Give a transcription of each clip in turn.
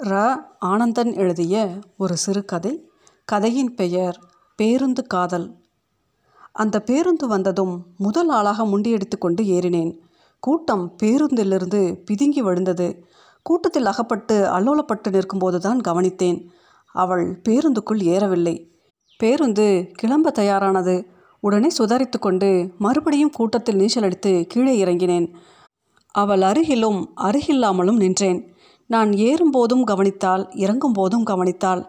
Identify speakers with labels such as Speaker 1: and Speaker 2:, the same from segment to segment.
Speaker 1: ர. ஆனந்தன் எழுதிய ஒரு சிறுகதை. கதையின் பெயர் பேருந்து காதல். அந்த பேருந்து வந்ததும் முதல் ஆளாக முண்டியடித்து கொண்டு ஏறினேன். கூட்டம் பேருந்திலிருந்து பிதுங்கி விழுந்தது. கூட்டத்தில் அகப்பட்டு அல்லோலப்பட்டு நிற்கும்போது தான் கவனித்தேன். அவள் பேருந்துக்குள் ஏறவில்லை. பேருந்து கிளம்ப தயாரானது. உடனே சுதாரித்து கொண்டு மறுபடியும் கூட்டத்தில் நீச்சல் அடித்து கீழே இறங்கினேன். அவள் அருகிலும் அருகில்லாமலும் நின்றேன். நான் ஏறும்போதும் கவனித்தாள் இறங்கும் போதும் கவனித்தாள்.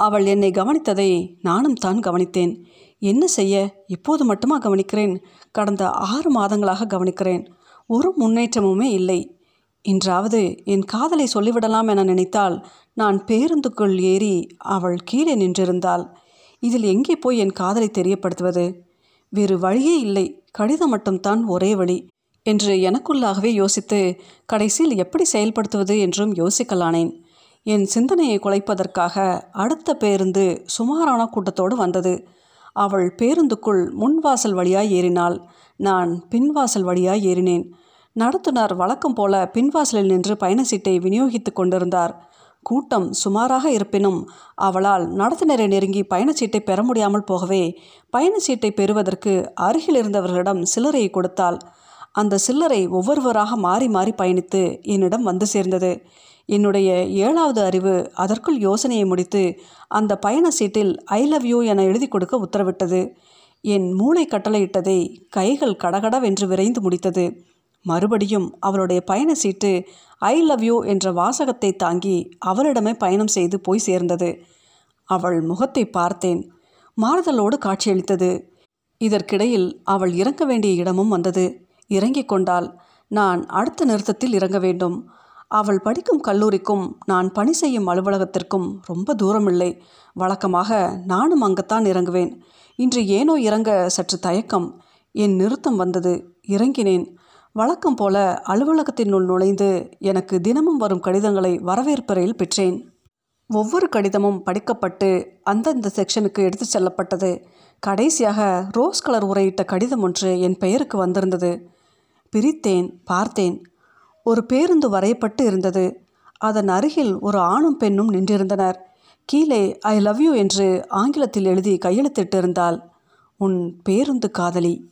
Speaker 1: அவள் என்னை கவனித்ததை நானும் தான் கவனித்தேன். என்ன செய்ய இப்போது மட்டுமா கவனிக்கிறேன். கடந்த ஆறு மாதங்களாக கவனிக்கிறேன். ஒரு முன்னேற்றமுமே இல்லை. இன்றாவது என் காதலை சொல்லிவிடலாம் என நினைத்தால் நான் பேருந்துக்குள் ஏறி அவள் கீழே நின்றிருந்தாள். இதில் எங்கே போய் என் காதலை தெரியப்படுத்துவது? வேறு வழியே இல்லை. கடிதம் மட்டும்தான் ஒரே வழி. என்று எனக்குள்ளாகவே யோசித்து கடைசியில் எப்படி செயல்படுத்துவது என்றும் யோசிக்கலானேன். என் சிந்தனையை குலைப்பதற்காக அடுத்த பேருந்து சுமாரான கூட்டத்தோடு வந்தது. அவள் பேருந்துக்குள் முன்வாசல் வழியாய் ஏறினாள். நான் பின்வாசல் வழியாய் ஏறினேன். நடத்துனர் வழக்கம் போல பின்வாசலில் நின்று பயண சீட்டை விநியோகித்து கொண்டிருந்தார். கூட்டம் சுமாராக இருப்பினும் அவளால் நடத்துனரை நெருங்கி பயணச்சீட்டை பெற முடியாமல் போகவே பயணச்சீட்டை பெறுவதற்கு அருகில் இருந்தவர்களிடம் சிலரை கொடுத்தாள். அந்த சில்லறை ஒவ்வொருவராக மாறி மாறி பயணித்து என்னிடம் வந்து சேர்ந்தது. என்னுடைய ஏழாவது அறிவு அதற்குள் யோசனையை முடித்து அந்த பயண சீட்டில் ஐ லவ் யூ என எழுதி கொடுக்க உத்தரவிட்டது. என் மூளை கட்டளையிட்டதை கைகள் கடகடவென்று விரைந்து முடித்தது. மறுபடியும் அவளுடைய பயண சீட்டு ஐ லவ் யூ என்ற வாசகத்தை தாங்கி அவளிடமே பயணம் செய்து போய் சேர்ந்தது. அவள் முகத்தை பார்த்தேன். மாறுதலோடு காட்சியளித்தது. இதற்கிடையில் அவள் இறங்க வேண்டிய இடமும் வந்தது. இறங்கிக் கொண்டால் நான் அடுத்த நிறுத்தத்தில் இறங்க வேண்டும். அவள் படிக்கும் கல்லூரிக்கும் நான் பணி செய்யும் அலுவலகத்திற்கும் ரொம்ப தூரமில்லை. வழக்கமாக நானும் அங்கத்தான் இறங்குவேன். இன்று ஏனோ இறங்க சற்று தயக்கம். என் நிறுத்தம் வந்தது. இறங்கினேன். வழக்கம் போல அலுவலகத்தினுள் நுழைந்து எனக்கு தினமும் வரும் கடிதங்களை வரவேற்பறையில் பெற்றேன். ஒவ்வொரு கடிதமும் படிக்கப்பட்டு அந்தந்த செக்ஷனுக்கு எடுத்துச் செல்லப்பட்டது. கடைசியாக ரோஸ் கலர் உரையிட்ட கடிதம் ஒன்று என் பெயருக்கு வந்திருந்தது. பிரித்தேன் பார்த்தேன். ஒரு பேருந்து வரையப்பட்டு இருந்தது. அதன் அருகில் ஒரு ஆணும் பெண்ணும் நின்றிருந்தனர். கீழே ஐ லவ் யூ என்று ஆங்கிலத்தில் எழுதி கையெழுத்திட்டிருந்தாள். உன் பேருந்து காதலி.